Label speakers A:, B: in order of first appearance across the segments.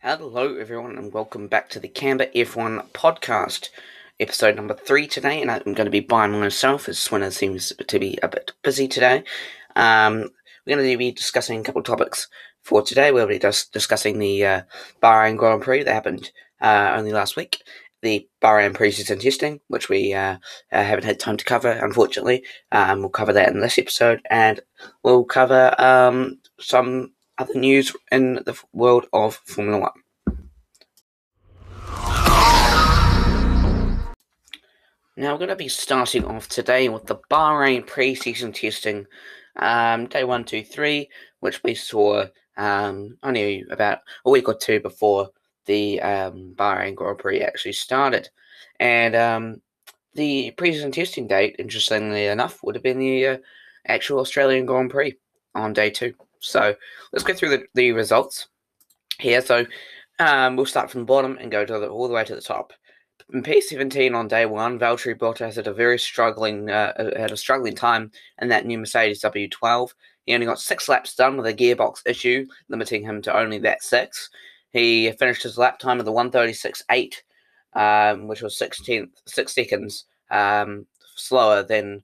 A: Hello, everyone, and welcome back to the Canberra F1 podcast, episode number three today. And I'm going to be by myself as Swinner seems to be a bit busy today. Um, we're going to be discussing a couple of topics for today. We'll be just discussing the uh, Bahrain Grand Prix that happened uh, only last week, the Bahrain preseason testing, which we uh, uh, haven't had time to cover, unfortunately. Um, we'll cover that in this episode, and we'll cover um, some other news in the world of Formula One. Now we're going to be starting off today with the Bahrain pre-season testing, um, day one, two, three, which we saw um, only about a week or two before the um, Bahrain Grand Prix actually started, and um, the pre-season testing date, interestingly enough, would have been the uh, actual Australian Grand Prix on day two. So let's go through the, the results here. So um, we'll start from the bottom and go to the, all the way to the top. In P17 on day one, Valtteri Bottas had a very struggling uh, uh had a struggling time in that new Mercedes W12. He only got six laps done with a gearbox issue, limiting him to only that six. He finished his lap time of the 136.8, um, which was 16th, six seconds um, slower than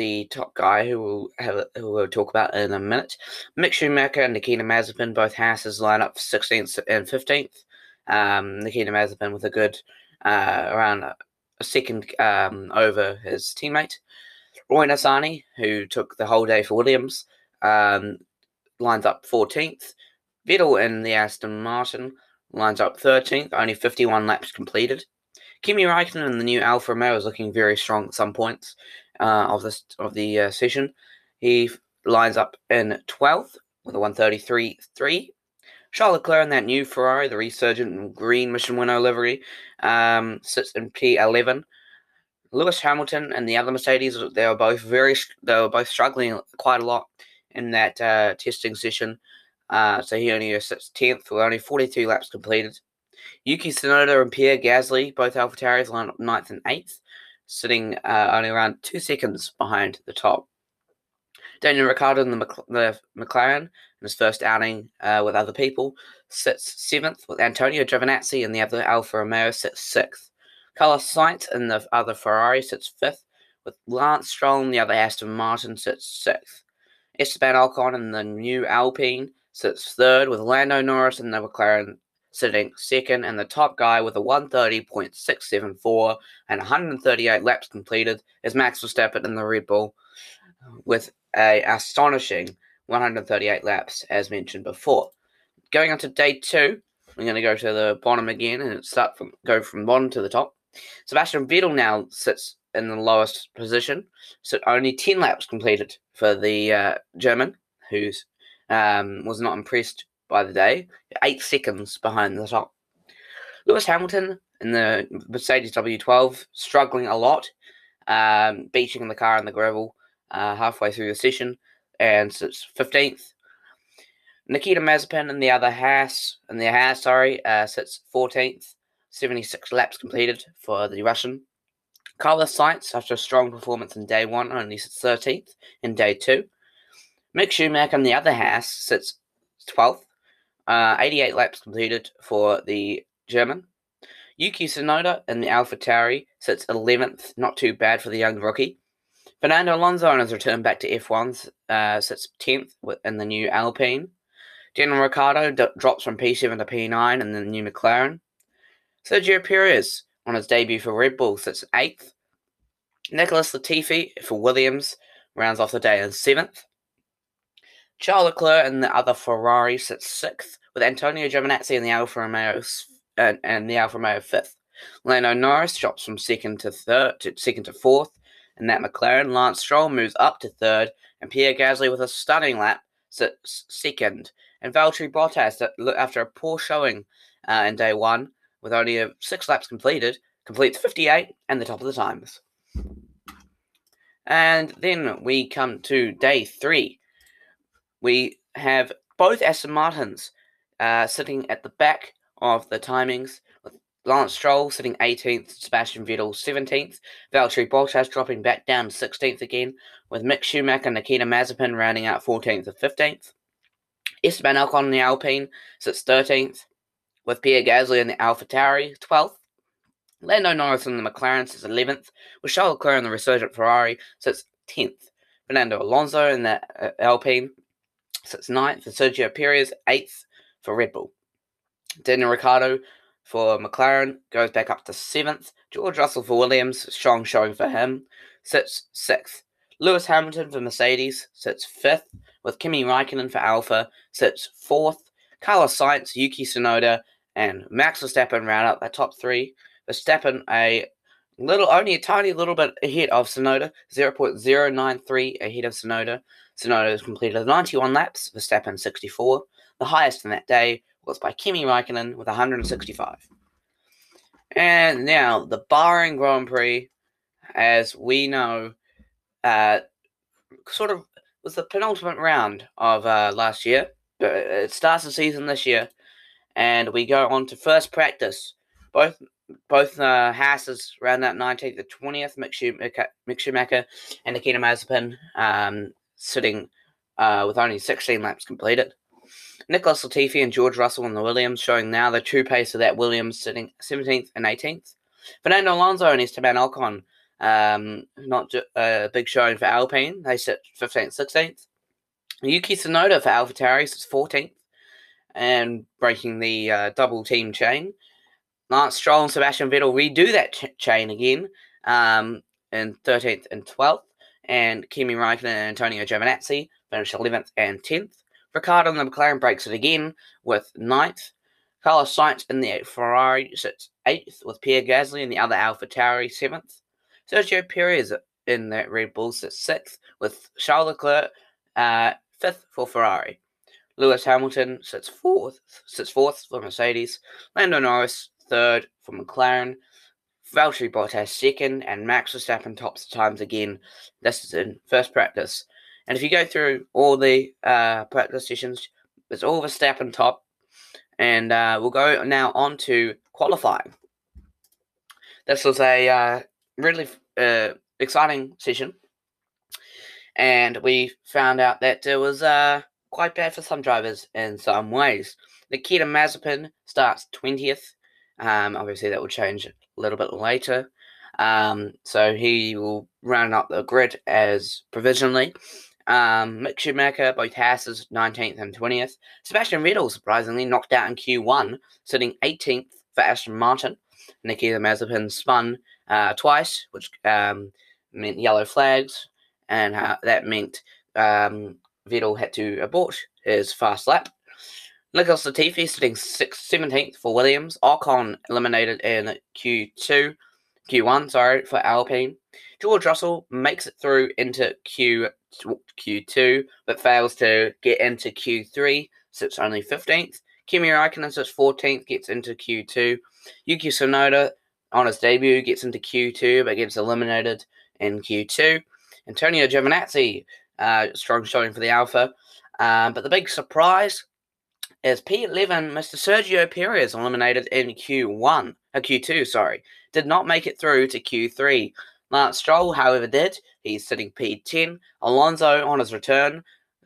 A: the top guy, who we'll have who we'll talk about in a minute. Mick Schumacher and Nikita Mazepin both Haas's line up 16th and 15th. Um, Nikita Mazepin with a good uh, around a second um, over his teammate. Roy Nissany, who took the whole day for Williams, um, lines up 14th. Vettel in the Aston Martin lines up 13th, only 51 laps completed. Kimi Raikkonen in the new Alfa Romeo is looking very strong at some points uh, of this of the uh, session. He lines up in 12th with a 133.3. Charles Leclerc in that new Ferrari, the resurgent green mission winnow livery, um, sits in P11. Lewis Hamilton and the other Mercedes, they were both very, they were both struggling quite a lot in that uh, testing session. Uh, so he only sits 10th with only 42 laps completed. Yuki Tsunoda and Pierre Gasly, both AlphaTauris, line up 9th and 8th sitting uh, only around two seconds behind the top. Daniel Ricciardo in the, Mc- the McLaren, in his first outing uh, with other people, sits seventh, with Antonio Giovinazzi and the other Alfa Romeo sits sixth. Carlos Sainz in the other Ferrari sits fifth, with Lance Stroll in the other Aston Martin sits sixth. Esteban Ocon in the new Alpine sits third, with Lando Norris in the McLaren sitting second and the top guy with a 130.674 and 138 laps completed is Max Verstappen in the Red Bull with a astonishing 138 laps as mentioned before. Going on to day two, we're going to go to the bottom again and start from go from bottom to the top. Sebastian Vettel now sits in the lowest position, so only 10 laps completed for the uh, German, who's um, was not impressed by the day, eight seconds behind the top. Lewis Hamilton in the Mercedes W12 struggling a lot, um, beaching the car in the gravel uh, halfway through the session, and it's 15th. Nikita Mazepin in the other Haas, in the Haas, sorry, uh, sits 14th, 76 laps completed for the Russian. Carlos Sainz, after a strong performance in day one, only sits 13th in day two. Mick Schumacher on the other Haas sits 12th, uh, 88 laps completed for the German. Yuki Tsunoda in the Alpha Tauri sits 11th, not too bad for the young rookie. Fernando Alonso on his return back to F1 uh, sits 10th in the new Alpine. Daniel Ricciardo d- drops from P7 to P9 in the new McLaren. Sergio Perez on his debut for Red Bull sits 8th. Nicholas Latifi for Williams rounds off the day in 7th. Charles Leclerc and the other Ferrari sits 6th with Antonio Giovinazzi in the Alfa Romeo uh, and the Alfa Romeo fifth. Lando Norris drops from second to third to second to fourth, and that McLaren Lance Stroll moves up to third, and Pierre Gasly with a stunning lap sits second, and Valtteri Bottas after a poor showing uh, in day one with only six laps completed completes 58 and the top of the times. And then we come to day three. We have both Aston Martins uh, sitting at the back of the timings, with Lance Stroll sitting 18th, Sebastian Vettel 17th, Valtteri Bottas dropping back down 16th again, with Mick Schumacher and Nikita Mazepin rounding out 14th and 15th. Esteban Ocon in the Alpine sits 13th, with Pierre Gasly in the Alpha Tauri 12th. Lando Norris in the McLaren sits 11th, with Charles Leclerc in the resurgent Ferrari sits 10th. Fernando Alonso in the uh, Alpine sits 9th, and Sergio Perez 8th for Red Bull. Daniel Ricciardo for McLaren goes back up to 7th. George Russell for Williams, strong showing for him, sits 6th. Lewis Hamilton for Mercedes sits 5th, with Kimi Raikkonen for Alfa sits 4th. Carlos Sainz, Yuki Tsunoda, and Max Verstappen round up the top three. Verstappen a little, only a tiny little bit ahead of Tsunoda, 0.093 ahead of Tsunoda. Tsunoda has completed 91 laps, Verstappen 64. The highest in that day was by Kimi Raikkonen with 165. And now the Bahrain Grand Prix, as we know, uh, sort of was the penultimate round of uh, last year. It starts the season this year, and we go on to first practice. Both both uh, Haas's round that 19th to 20th, Mick Schumacher, Mick Schumacher and Nikita Mazepin um, sitting uh, with only 16 laps completed. Nicholas Latifi and George Russell in the Williams showing now the true pace of that Williams sitting 17th and 18th. Fernando Alonso and Esteban Ocon, um, not a big showing for Alpine. They sit 15th, 16th. Yuki Tsunoda for AlphaTauri sits 14th and breaking the uh, double team chain. Lance Stroll and Sebastian Vettel redo that ch- chain again um, in 13th and 12th. And Kimi Raikkonen and Antonio Giovinazzi finish 11th and 10th. Ricciardo and the McLaren breaks it again with ninth. Carlos Sainz in the Ferrari sits 8th, with Pierre Gasly in the other Alpha Tauri 7th. Sergio Perez in the Red Bull sits 6th, with Charles Leclerc uh, 5th for Ferrari. Lewis Hamilton sits fourth, sits fourth for Mercedes. Lando Norris third for McLaren. Valtteri Bottas second, and Max Verstappen tops the times again. This is in first practice. And if you go through all the uh, practice sessions, it's all Verstappen top. And uh, we'll go now on to qualifying. This was a uh, really uh, exciting session. And we found out that it was uh, quite bad for some drivers in some ways. Nikita Mazepin starts 20th um, obviously, that will change a little bit later. Um, so he will run up the grid as provisionally. Um, Mick Schumacher, both Haas's 19th and 20th. Sebastian Vettel, surprisingly, knocked out in Q1, sitting 18th for Aston Martin. Nikita Mazepin spun uh, twice, which um, meant yellow flags, and uh, that meant um, Vettel had to abort his fast lap. Nicholas Latifi sitting 17th for Williams. Ocon eliminated in Q2, Q1, sorry, for Alpine. George Russell makes it through into Q Q2, but fails to get into Q3, sits only 15th. Kimi Raikkonen sits 14th, gets into Q2. Yuki Tsunoda on his debut gets into Q2, but gets eliminated in Q2. Antonio Giovinazzi, uh, strong showing for the Alfa. Um, but the big surprise is P11, Mr. Sergio Perez eliminated in Q1, uh, Q2, sorry, did not make it through to Q3. Lance Stroll, however, did. He's sitting P10. Alonso on his return,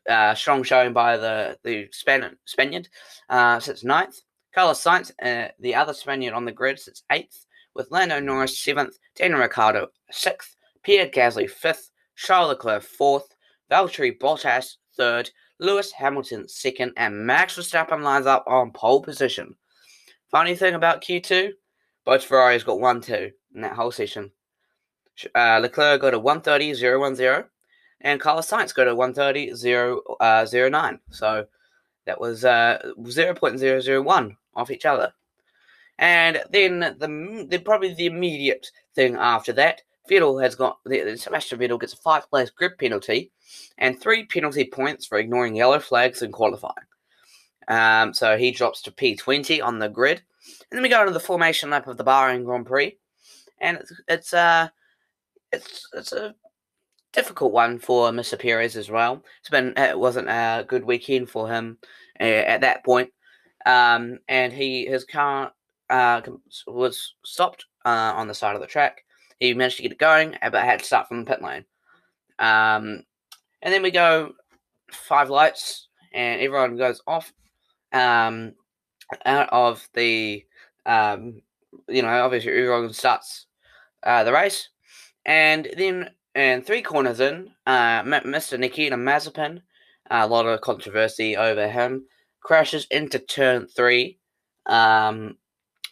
A: uh, strong showing by the the Span- Spaniard, uh, sits ninth. Carlos Sainz, uh, the other Spaniard on the grid, sits eighth, with Lando Norris seventh, Daniel Ricciardo sixth, Pierre Gasly fifth, Charles Leclerc fourth, Valtteri Bottas third, Lewis Hamilton second, and Max Verstappen lines up on pole position. Funny thing about Q2, both Ferraris got 1 2 in that whole session. Uh, Leclerc got a 130.010, and Carlos Sainz got a 130 0, uh, So that was uh, 0.001 off each other. And then the, the probably the immediate thing after that Vettel has got Sebastian Vettel gets a five place grid penalty and three penalty points for ignoring yellow flags in qualifying. Um, so he drops to P20 on the grid. And then we go to the formation lap of the Bahrain Grand Prix. And it's it's uh it's it's a difficult one for Mr. Perez as well. It's been it wasn't a good weekend for him uh, at that point. Um, and he his car uh, was stopped uh, on the side of the track he managed to get it going, but I had to start from the pit lane. Um, and then we go five lights, and everyone goes off. Um, out of the, um, you know, obviously everyone starts uh, the race. And then, and three corners in, uh, Mr. Nikita Mazepin, a lot of controversy over him, crashes into turn three. Um,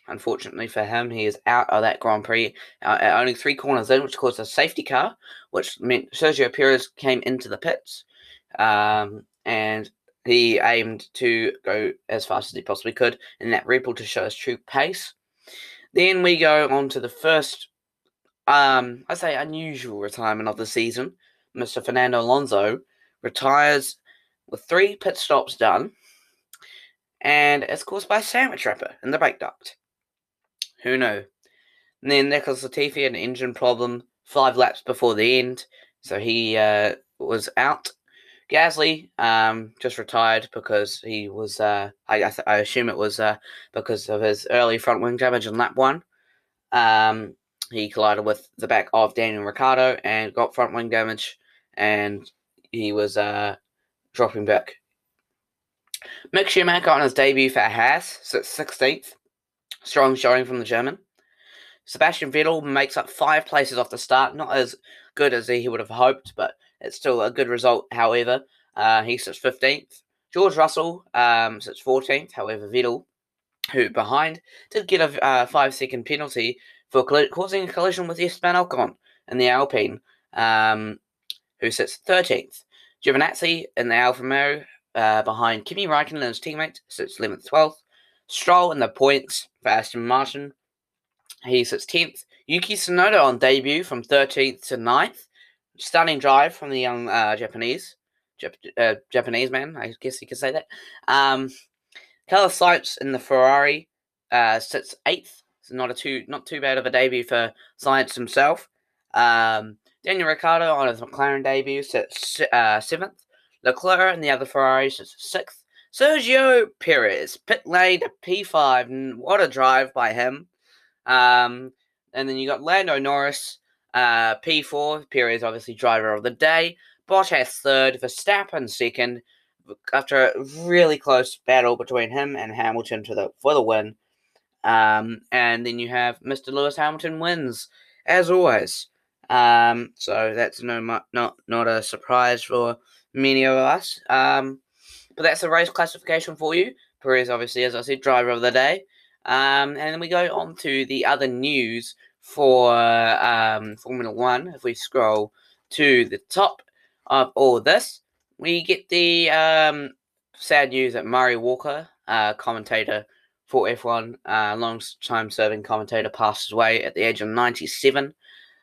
A: unfortunately for him, he is out of that Grand Prix uh, only three corners in, which caused a safety car, which meant Sergio Perez came into the pits. Um, and he aimed to go as fast as he possibly could in that Red Bull to show his true pace. Then we go on to the first, um, I say, unusual retirement of the season. Mr. Fernando Alonso retires with three pit stops done, and it's caused by a sandwich wrapper in the brake duct. Who knew? And then Nicholas Latifi had an engine problem five laps before the end, so he uh, was out Gasly um, just retired because he was, uh, I, I, th- I, assume it was uh, because of his early front wing damage in lap one. Um, he collided with the back of Daniel Ricciardo and got front wing damage, and he was uh, dropping back. Mick Schumacher on his debut for Haas, 16th. Strong showing from the German. Sebastian Vettel makes up five places off the start. Not as good as he would have hoped, but it's still a good result, however. Uh, he sits 15th. George Russell um, sits 14th. However, Vettel, who behind, did get a uh, five second penalty for causing a collision with the Esteban Ocon in the Alpine, um, who sits 13th. Giovinazzi in the Alfa Romeo uh, behind Kimi Raikkonen and his teammate sits 11th, 12th. Stroll in the points for Aston Martin. He sits 10th. Yuki Tsunoda on debut from 13th to 9th. Stunning drive from the young uh, Japanese. Jap- uh, Japanese man, I guess you could say that. Um, Carlos Sainz in the Ferrari uh, sits eighth. It's not a too not too bad of a debut for Sainz himself. Um, Daniel Ricciardo on his McLaren debut sits uh, seventh. Leclerc and the other Ferrari sixth. Sergio Perez pit lane P5. What a drive by him. Um, and then you got Lando Norris uh, P4. Perez obviously driver of the day. Bottas third, Verstappen second, after a really close battle between him and Hamilton to the for the win. Um, and then you have Mr. Lewis Hamilton wins as always. Um, so that's no not not a surprise for many of us. Um, but that's the race classification for you. Perez, obviously, as I said, driver of the day. Um, and then we go on to the other news for um, Formula One. If we scroll to the top, of all this, we get the um, sad news that Murray Walker, uh, commentator for F1, uh, long time serving commentator, passed away at the age of 97.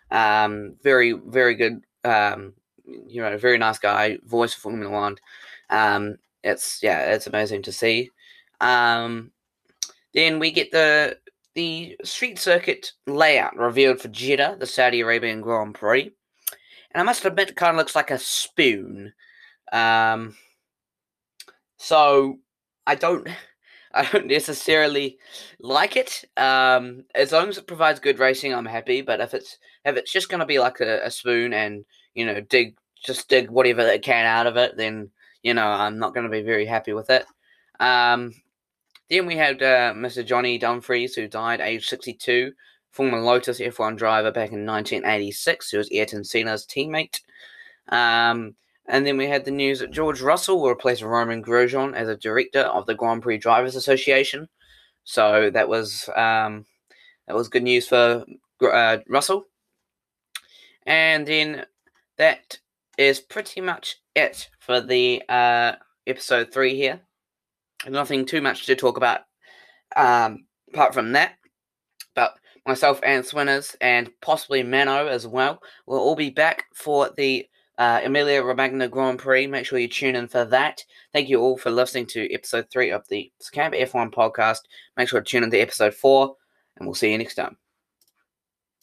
A: Um, very, very good, um, you know, very nice guy, voice of Formula One. Um, it's, yeah, it's amazing to see. Um, then we get the the street circuit layout revealed for Jeddah, the Saudi Arabian Grand Prix. And I must admit, it kind of looks like a spoon. Um, so I don't, I don't necessarily like it. Um, as long as it provides good racing, I'm happy. But if it's if it's just going to be like a, a spoon and you know dig just dig whatever they can out of it, then you know I'm not going to be very happy with it. Um, then we had uh, Mr. Johnny Dumfries, who died age 62 former Lotus F1 driver back in 1986, who was Ayrton Senna's teammate. Um, and then we had the news that George Russell will replace Romain Grosjean as a director of the Grand Prix Drivers Association. So that was um, that was good news for uh, Russell. And then that is pretty much it for the uh, episode three here. Nothing too much to talk about um, apart from that. But myself and Swinners and possibly Mano as well will all be back for the uh, Emilia Romagna Grand Prix. Make sure you tune in for that. Thank you all for listening to episode three of the Scamp F1 podcast. Make sure to tune in to episode four, and we'll see you next time.